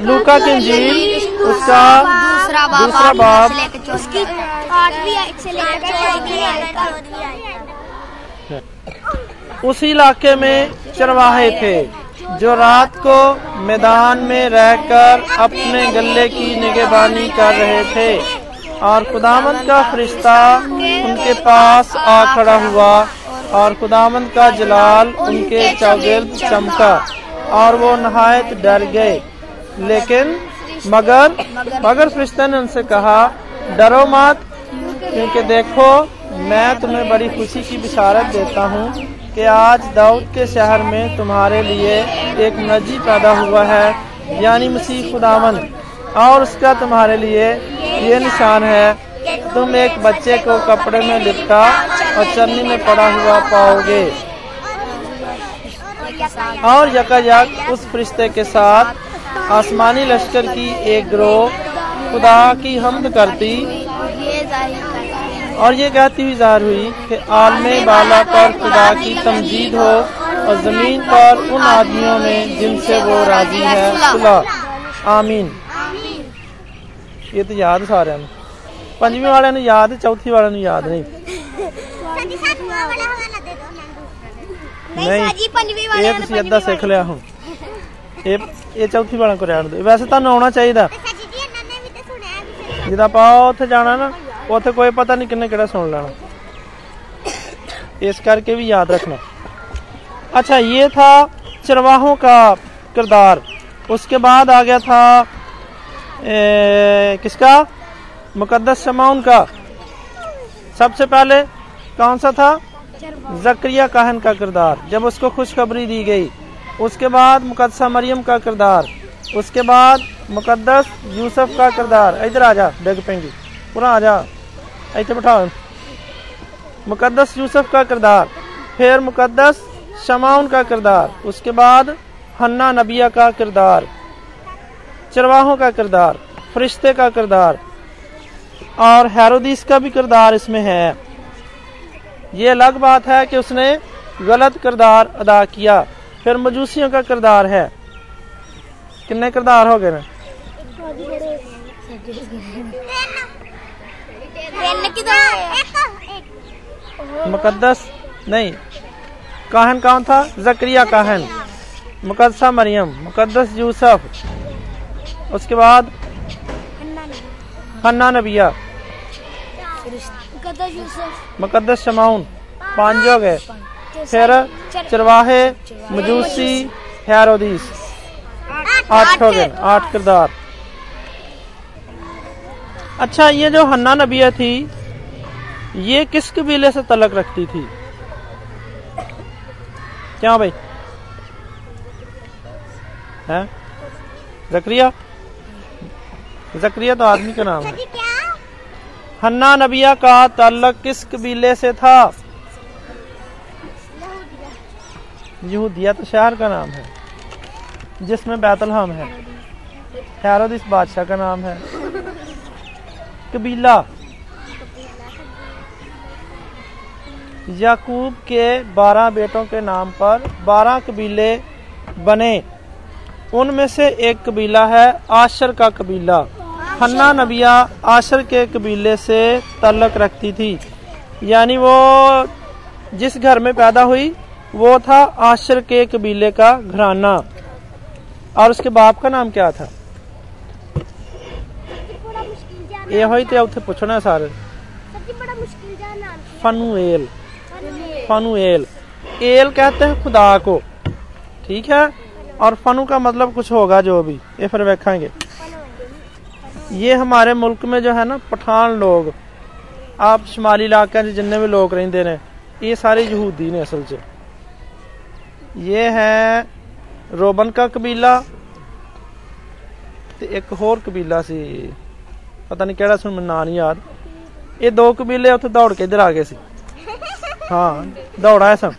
लूका की इंजील उसका दूसरा बाब दूसरा बाब। उसकी उसी इलाके में चरवाहे थे जो रात को मैदान में रहकर अपने गले की निगहबानी कर रहे थे। और खुदामंद का फरिश्ता उनके पास आ खड़ा हुआ और खुदामंद का जलाल उनके चौगिर्द चमका और वो नहायत डर गए। लेकिन मगर मगर फरिश्ता ने उनसे कहा, डरो मत, क्योंकि देखो, मैं तुम्हें बड़ी खुशी की बिशारत देता हूँ कि आज दाऊद के शहर में तुम्हारे लिए एक नजी पैदा हुआ है, यानी मसीह खुदावंद और उसका तुम्हारे लिए ये निशान है, तुम एक बच्चे को कपड़े में लिपटा और चरनी में पड़ा हुआ पाओगे। और यकायक उस फरिश्ते के साथ आसमानी लश्कर की एक ग्रोह खुदा की हमद करती। और ये कहती हुई जार हुई कि आलम बाला पर खुदा की तमजीद हो और ज़मीन पर उन आदमियों ने जिनसे वो राज़ी है खुला। आमीन। ये तो याद सारे पंजवी वाले याद चौथी वाले याद नहीं। नहीं ये अद्धा तो सीख लिया हूँ। ਇਹ ਇਹ ਚੌਥੀ ਵਾਲਿਆਂ ਕੋ ਰਹਿਣ ਦਿਓ ਵੈਸੇ ਤੁਹਾਨੂੰ ਆਉਣਾ ਚਾਹੀਦਾ ਜਦੋਂ ਆਪਾਂ ਉੱਥੇ ਜਾਣਾ ਨਾ ਉੱਥੇ ਕੋਈ ਪਤਾ ਨਹੀਂ ਕਿੰਨੇ ਕਿਹੜਾ ਸੁਣ ਲੈਣਾ इस करके भी याद रखना अच्छा ये था चरवाहों का किरदार उसके बाद आ गया था ए, किसका मुकद्दस शमाउन का सबसे पहले कौन सा था जक्रिया काहन का किरदार जब उसको खुशखबरी दी गई उसके बाद मुकदसा मरियम का किरदार, उसके बाद मुकदस यूसुफ का किरदार। इधर आ जा, डिग पेंगी। पूरा आ जा। इतने बिठाओ। मुकद्दस यूसुफ का किरदार, फिर मुकदस शमाउन का किरदार, उसके बाद हन्ना नबिया का किरदार, चरवाहों का किरदार, फरिश्ते का किरदार, और हैरोदीस का भी किरदार इसमें है। ये अलग बात है कि उसने गलत किरदार अदा किया। फिर मजूसियों का किरदार है। कितने किरदार हो गए ना? मुकदस नहीं। काहन कौन था? जक्रिया काहन। मुकदसा मरियम। मुकदस यूसुफ। उसके बाद हन्ना नबिया। मुकदस शमाउन। पाँच हो गए। फिर चरवाहे मजूसी हैरोदीस आठ हो गए आठ किरदार अच्छा ये जो हन्ना नबिया थी ये किस कबीले से तलक रखती थी? क्या भाई? है? जक्रिया? जक्रिया तो आदमी का नाम है। हन्ना नबिया का ताल्लुक किस कबीले से था? यहूदिया तो शहर का नाम है, जिसमें बैतलहम है। हैरोद इस बादशाह का नाम है। कबीला। याकूब के बारह बेटों के नाम पर बारह कबीले बने। उनमें से एक कबीला है, आशर का कबीला। हन्ना नबिया आशर के कबीले से तल्लक रखती थी। यानी वो जिस घर में पैदा हुई वो था आशर के कबीले का घराना और उसके बाप का नाम क्या था ਬੜਾ ਮੁਸ਼ਕਿਲ ਜਿਹਾ ये ही तो उत्थे पूछना है सारे ਸੱਚੀ ਬੜਾ ਮੁਸ਼ਕਿਲ ਜਿਹਾ ਨਾਮ फनुएल फनुएल एल कहते हैं खुदा को ठीक है और फनु का मतलब कुछ होगा जो भी ये फिर देखेंगे ये हमारे मुल्क में जो है ना पठान लोग आप शुमाली इलाके च जिन्ने भी लोग रहते ने ये सारे यहूदी ने असल च ये है रोबन का कबीला ਤੇ ਇੱਕ ਹੋਰ ਕਬੀਲਾ ਸੀ ਪਤਾ ਨਹੀਂ ਕਿਹੜਾ ਸੀ ਮੈਨੂੰ ਨਾਂ ਨਹੀਂ ਯਾਦ ਇਹ ਦੋ ਕਬੀਲੇ ਉੱਥੇ ਦੌੜ ਕੇ ਇੱਧਰ ਆ ਗਏ ਸੀ हाँ दौड़ा है सब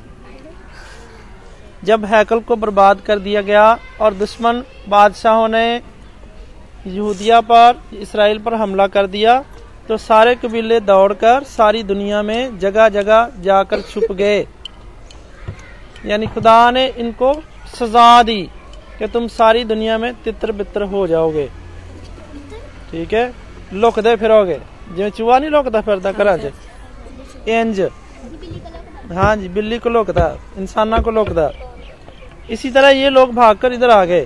जब हैकल को बर्बाद कर दिया गया और दुश्मन बादशाहों ने यहूदिया पर इसराइल पर हमला कर दिया तो सारे कबीले दौड़कर सारी दुनिया में जगह जगह जाकर छुप गए यानी खुदा ने इनको सजा दी कि तुम सारी दुनिया में तितर बितर हो जाओगे। ठीक है? लुकते फिरोगे। जिम्मे चूहा नहीं लुकता फिर घर च? इंज। हाँ जी, बिल्ली को लुकता इंसाना को लुकता इसी तरह ये लोग भागकर इधर आ गए।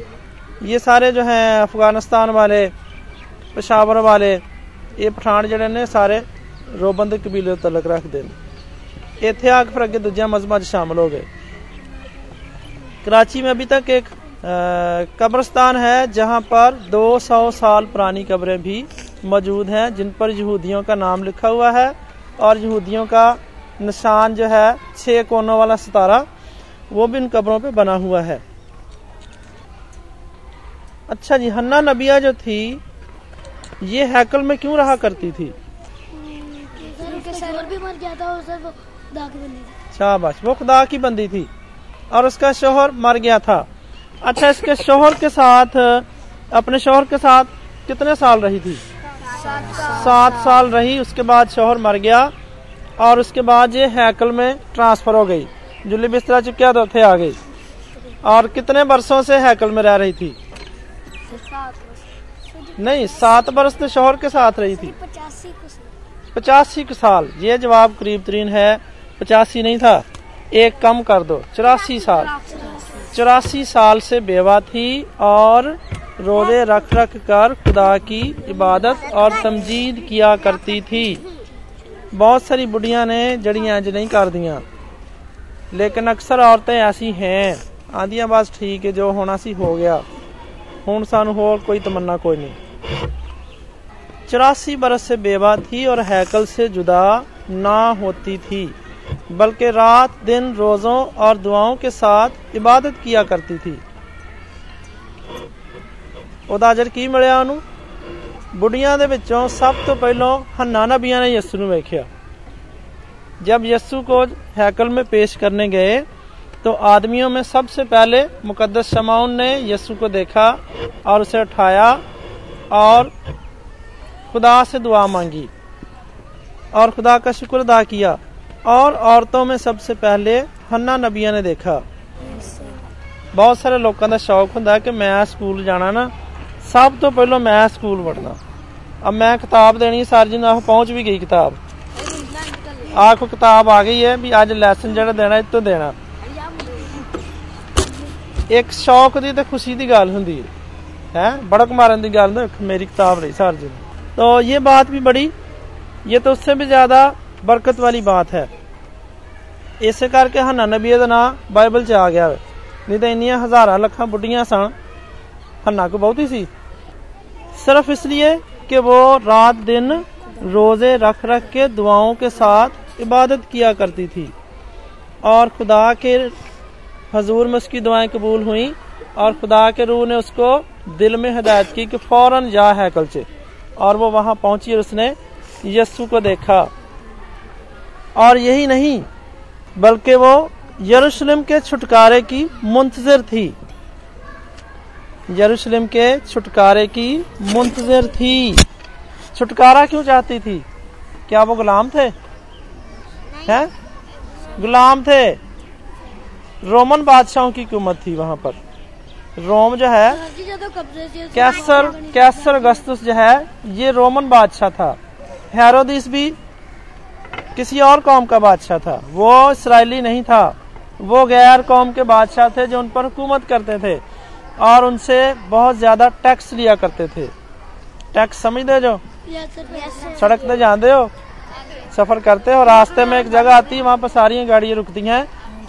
ये सारे जो हैं अफ़गानिस्तान वाले, पशावर वाले, ये पठान जड़े ने सारे रोबन के कबीले तलक रख दे इतने आके फिर अगे दूजे मजहबा शामिल हो गए। कराची में अभी तक एक कब्रस्तान है जहाँ पर 200 साल पुरानी कब्रें भी मौजूद हैं जिन पर यहूदियों का नाम लिखा हुआ है और यहूदियों का निशान जो है छह कोनों वाला सितारा वो भी इन कब्रों पे बना हुआ है। अच्छा जी हन्ना नबिया जो थी ये हैकल में क्यों रहा करती थी? थी। शाबाश वो खुदा की बंदी थी। और उसका शोहर मर गया था। अच्छा इसके शोहर के साथ अपने शोहर के साथ कितने साल रही थी? सात साल रही उसके बाद शोहर मर गया और उसके बाद ये हैकल में ट्रांसफ़र हो गई। जुली बिस्तरा चुकिया तो थे आ गई और कितने बरसों से हैकल में रह रही थी? नहीं सात बरस तो शोहर के साथ रही थी। पचासी साल। ये जवाब करीब तरीन है पचासी नहीं था। एक कम कर दो। चौरासी साल। चौरासी साल से बेवा थी और रोज़े रख रख कर खुदा की इबादत और तमजीद किया करती थी। बहुत सारी बुढ़िया ने जड़ियाँ अंज नहीं कर दिया। लेकिन अक्सर औरतें ऐसी हैं। आंदियाँ बस ठीक है, जो होना सी हो गया। हूँ सानू हो कोई तमन्ना कोई नहीं। चौरासी बरस से बेवा थी और हैकल से जुदा ना होती थी। बल्कि रात दिन रोजों और दुआओं के साथ इबादत किया करती थी ਉਹਦਾ ਅਜਰ ਕੀ ਮਿਲਿਆ ਉਹਨੂੰ ਬੁੱਢੀਆਂ ਦੇ ਵਿੱਚੋਂ ਸਭ ਤੋਂ ਪਹਿਲਾਂ ਹੰਨਾ ਨਬੀਆਂ ਨੇ ਯਿਸੂ ਨੂੰ ਵੇਖਿਆ जब यस्सु को हैकल में पेश करने गए तो आदमियों में सबसे पहले मुकद्दस शमाउन ने यस्सु को देखा और उसे उठाया और खुदा से दुआ मांगी और खुदा का शुक्र अदा किया और औरतों में सबसे पहले हन्ना नबिया ने देखा ਬਹੁਤ ਸਾਰੇ ਲੋਕਾਂ ਦਾ ਸ਼ੌਕ ਹੁੰਦਾ ਕਿ ਮੈਂ ਸਕੂਲ ਜਾਣਾ ਨਾ ਸਭ ਤੋਂ ਪਹਿਲਾਂ ਮੈਂ ਸਕੂਲ ਵੜਨਾ अब मैं किताब देनी है सर जी ਨੂੰ ਆਹ ਪਹੁੰਚ ਵੀ ਗਈ ਕਿਤਾਬ ਆਖੋ ਕਿਤਾਬ ਆ ਗਈ ਹੈ ਵੀ ਅੱਜ ਲੈਸਨ ਜਿਹੜਾ ਦੇਣਾ ਇਹ ਤੋਂ ਦੇਣਾ ਇੱਕ ਸ਼ੌਕ ਦੀ ਤੇ ਖੁਸ਼ੀ ਦੀ ਗੱਲ ਹੁੰਦੀ ਹੈ ਹੈ ਬੜਕ ਮਾਰਨ ਦੀ ਗੱਲ ਨਾ ਮੇਰੀ ਕਿਤਾਬ ਰਹੀ ਸਰ जी तो ये बात भी बड़ी ये तो उससे भी ज्यादा बरकत वाली बात है ਇਸੇ ਕਰਕੇ ਹਨਾ ਨਬੀ ਦਾ ਨਾਂ ਬਾਈਬਲ 'ਚ ਆ ਗਿਆ ਵੇ ਨਹੀਂ ਤਾਂ ਇੰਨੀਆਂ ਹਜ਼ਾਰਾਂ ਲੱਖਾਂ ਬੁੱਢੀਆਂ ਸਨ ਹੰਨਾ ਕੋ ਬਹੁਤੀ ਸੀ सिर्फ इसलिए कि वो रात दिन रोजे रख रख के दुआओं के साथ इबादत किया करती थी और खुदा के हजूर में उसकी दुआएं कबूल हुई और खुदा के रूह ने उसको दिल में हिदायत की कि फौरन जा है कल से और वो वहां पहुंची और उसने यस्सु को देखा और यही नहीं बल्कि वो यरूशलेम के छुटकारे की मुंतजर थी। यरूशलेम के छुटकारे की मुंतजर थी। छुटकारा क्यों चाहती थी? क्या वो गुलाम थे? हैं? गुलाम थे। रोमन बादशाहों की हुकूमत थी वहाँ पर? रोम जो है कैसर कैसर अगस्तुस जो है ये रोमन बादशाह था। हैरोदिस भी किसी और कौम का बादशाह था वो इसराइली नहीं था वो गैर कौम के बादशाह थे जो उन पर हुकूमत करते थे और उनसे बहुत ज्यादा टैक्स लिया करते थे टैक्स समझते जो सड़क पे जाते हो सफर करते हो रास्ते में एक जगह आती है वहां पर सारी गाड़ियां रुकती हैं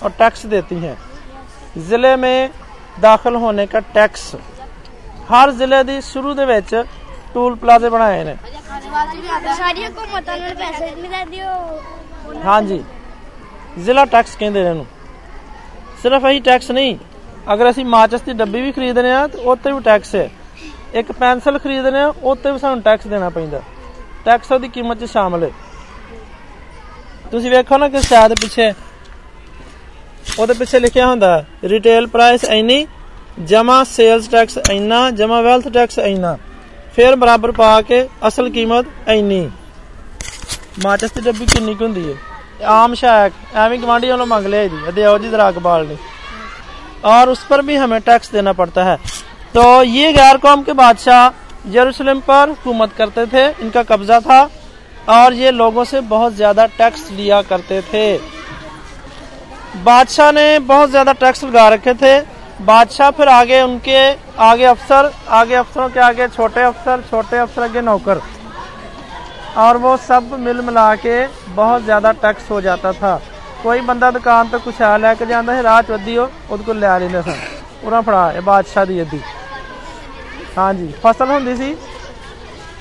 और टैक्स देती हैं ਜ਼ਿਲ੍ਹੇ में ਦਾਖਲ ਹੋਣੇ का ਟੈਕਸ ਹਰ ਜ਼ਿਲ੍ਹੇ ਦੀ ਸ਼ੁਰੂ ਦੇ ਵਿੱਚ ਟੂਲ ਪਲਾਜ਼ੇ ਬਣਾਏ ਨੇ ਸਾਰੀਆਂ ਹਕੂਮਤਾਂ ਨਾਲ ਪੈਸੇ ਨਹੀਂ ਲੈਂਦੀ ਉਹ ਹਾਂਜੀ। ਜ਼ਿਲ੍ਹਾ ਟੈਕਸ ਕਹਿੰਦੇ ਨੇ ਇਹਨੂੰ। ਸਿਰਫ ਇਹੀ ਟੈਕਸ ਨਹੀਂ, ਅਗਰ ਅਸੀਂ ਮਾਚਸ ਦੀ ਡੱਬੀ ਵੀ ਖਰੀਦਦੇ ਆ, ਤੇ ਉੱਤੇ ਵੀ ਟੈਕਸ ਹੈ। ਇੱਕ ਪੈਨਸਲ ਖਰੀਦਦੇ ਆ ਉੱਤੇ ਵੀ ਸਾਨੂੰ ਟੈਕਸ ਦੇਣਾ ਪੈਂਦਾ। ਟੈਕਸ ਉਹਦੀ ਕੀਮਤ 'ਚ ਸ਼ਾਮਲ ਹੈ। ਤੁਸੀਂ ਵੇਖੋ ਨਾ ਕਿ ਸ਼ਾਇਦ ਪਿੱਛੇ, ਉਹਦੇ ਪਿੱਛੇ ਲਿਖਿਆ ਹੁੰਦਾ ਰਿਟੇਲ ਪ੍ਰਾਈਸ ਇੰਨੀ, ਜਮਾ ਸੇਲਸ ਟੈਕਸ ਇੰਨਾ, ਜਮਾ ਵੈਲਥ ਟੈਕਸ ਇੰਨਾ। ਫਿਰ ਬਰਾਬਰ ਪਾ ਕੇ ਅਸਲ ਕੀਮਤ ਇੰਨੀ ਮਾਚਸ ਦੀ ਡੱਬੀ ਕਿੰਨੀ ਕੁ ਹੁੰਦੀ ਹੈ ਆਮ ਸ਼ਾਇਕ ਐਵੇਂ ਗਵਾਂਢੀ ਵੱਲੋਂ ਮੰਗ ਲਿਆ ਜੀ ਅਦੇ ਆਓ ਜੀ ਦਰਾਕ ਬਾਲ ਨੇ और उस पर भी हमें टैक्स देना पड़ता है तो ये गैर कौम के बादशाह यरूशलेम पर हुकूमत करते थे इनका कब्जा था और ये लोगों से बहुत ज्यादा टैक्स लिया करते थे बादशाह ने बहुत ज्यादा टैक्स लगा रखे थे बादशाह फिर आगे उनके आगे अफसर आगे अफसरों के आगे छोटे अफसर छोटे अफसर के नौकर और वो सब मिल मिला के बहुत ज़्यादा टैक्स हो जाता था ਕੋਈ ਬੰਦਾ ਦੁਕਾਨ ਤੋਂ ਕੁਛ ਆ ਲੈ ਕੇ ਜਾਂਦਾ ਹੈ ਰਾਹ ਚ ਅੱਧੀ ਉਹਦੇ ਕੋਲ ਲੈ ਲੈਂਦੇ ਸਨ ਉਹਨਾਂ ਫੜਾ ਇਹ ਬਾਦਸ਼ਾਹ ਦੀ ਅੱਧੀ ਹਾਂਜੀ ਫਸਲ ਹੁੰਦੀ ਸੀ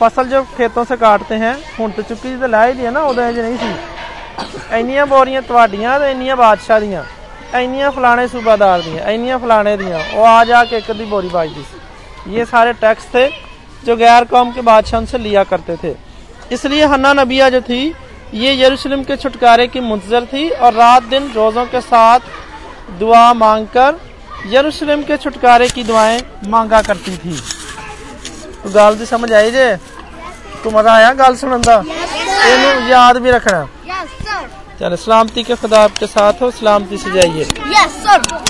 ਫਸਲ ਜੋ ਖੇਤੋਂ ਸੇ ਕਾਟਦੇ ਹੈ ਹੁਣ ਤੇ ਚੁੱਕੀ ਤੇ ਲਾਈ ਦੀ ਹੈ ਨਾ ਉਦੋਂ ਇਹ ਨਹੀਂ ਸੀ ਇੰਨੀਆਂ ਬੋਰੀਆਂ ਤੁਹਾਡੀਆਂ ਤੇ ਇੰਨੀਆਂ ਬਾਦਸ਼ਾਹ ਦੀਆਂ ਇੰਨੀਆਂ ਫਲਾਣੇ ਸੂਬਾਦਾਰ ਦੀਆਂ ਇੰਨੀਆਂ ਫਲਾਣੇ ਦੀਆਂ ਉਹ ਆ ਜਾ ਕੇ ਇੱਕ ਦੀ बोरी बाजती थी ये सारे टैक्स थे जो गैर कौम के बादशाह उनसे लिया करते थे इसलिए हन्ना नबिया जो थी ये यरूशलेम के छुटकारे की मुंतजर थी और रात दिन रोजों के साथ दुआ मांगकर यरूशलेम के छुटकारे की दुआएं मांगा करती थी तो गल दी समझ आई जे तो मजा आया गल सुनन दा ਇਹਨੂੰ याद भी रखना यस सर चलो सलामती के खुदा आपके साथ हो सलामती से जाइए। Yes sir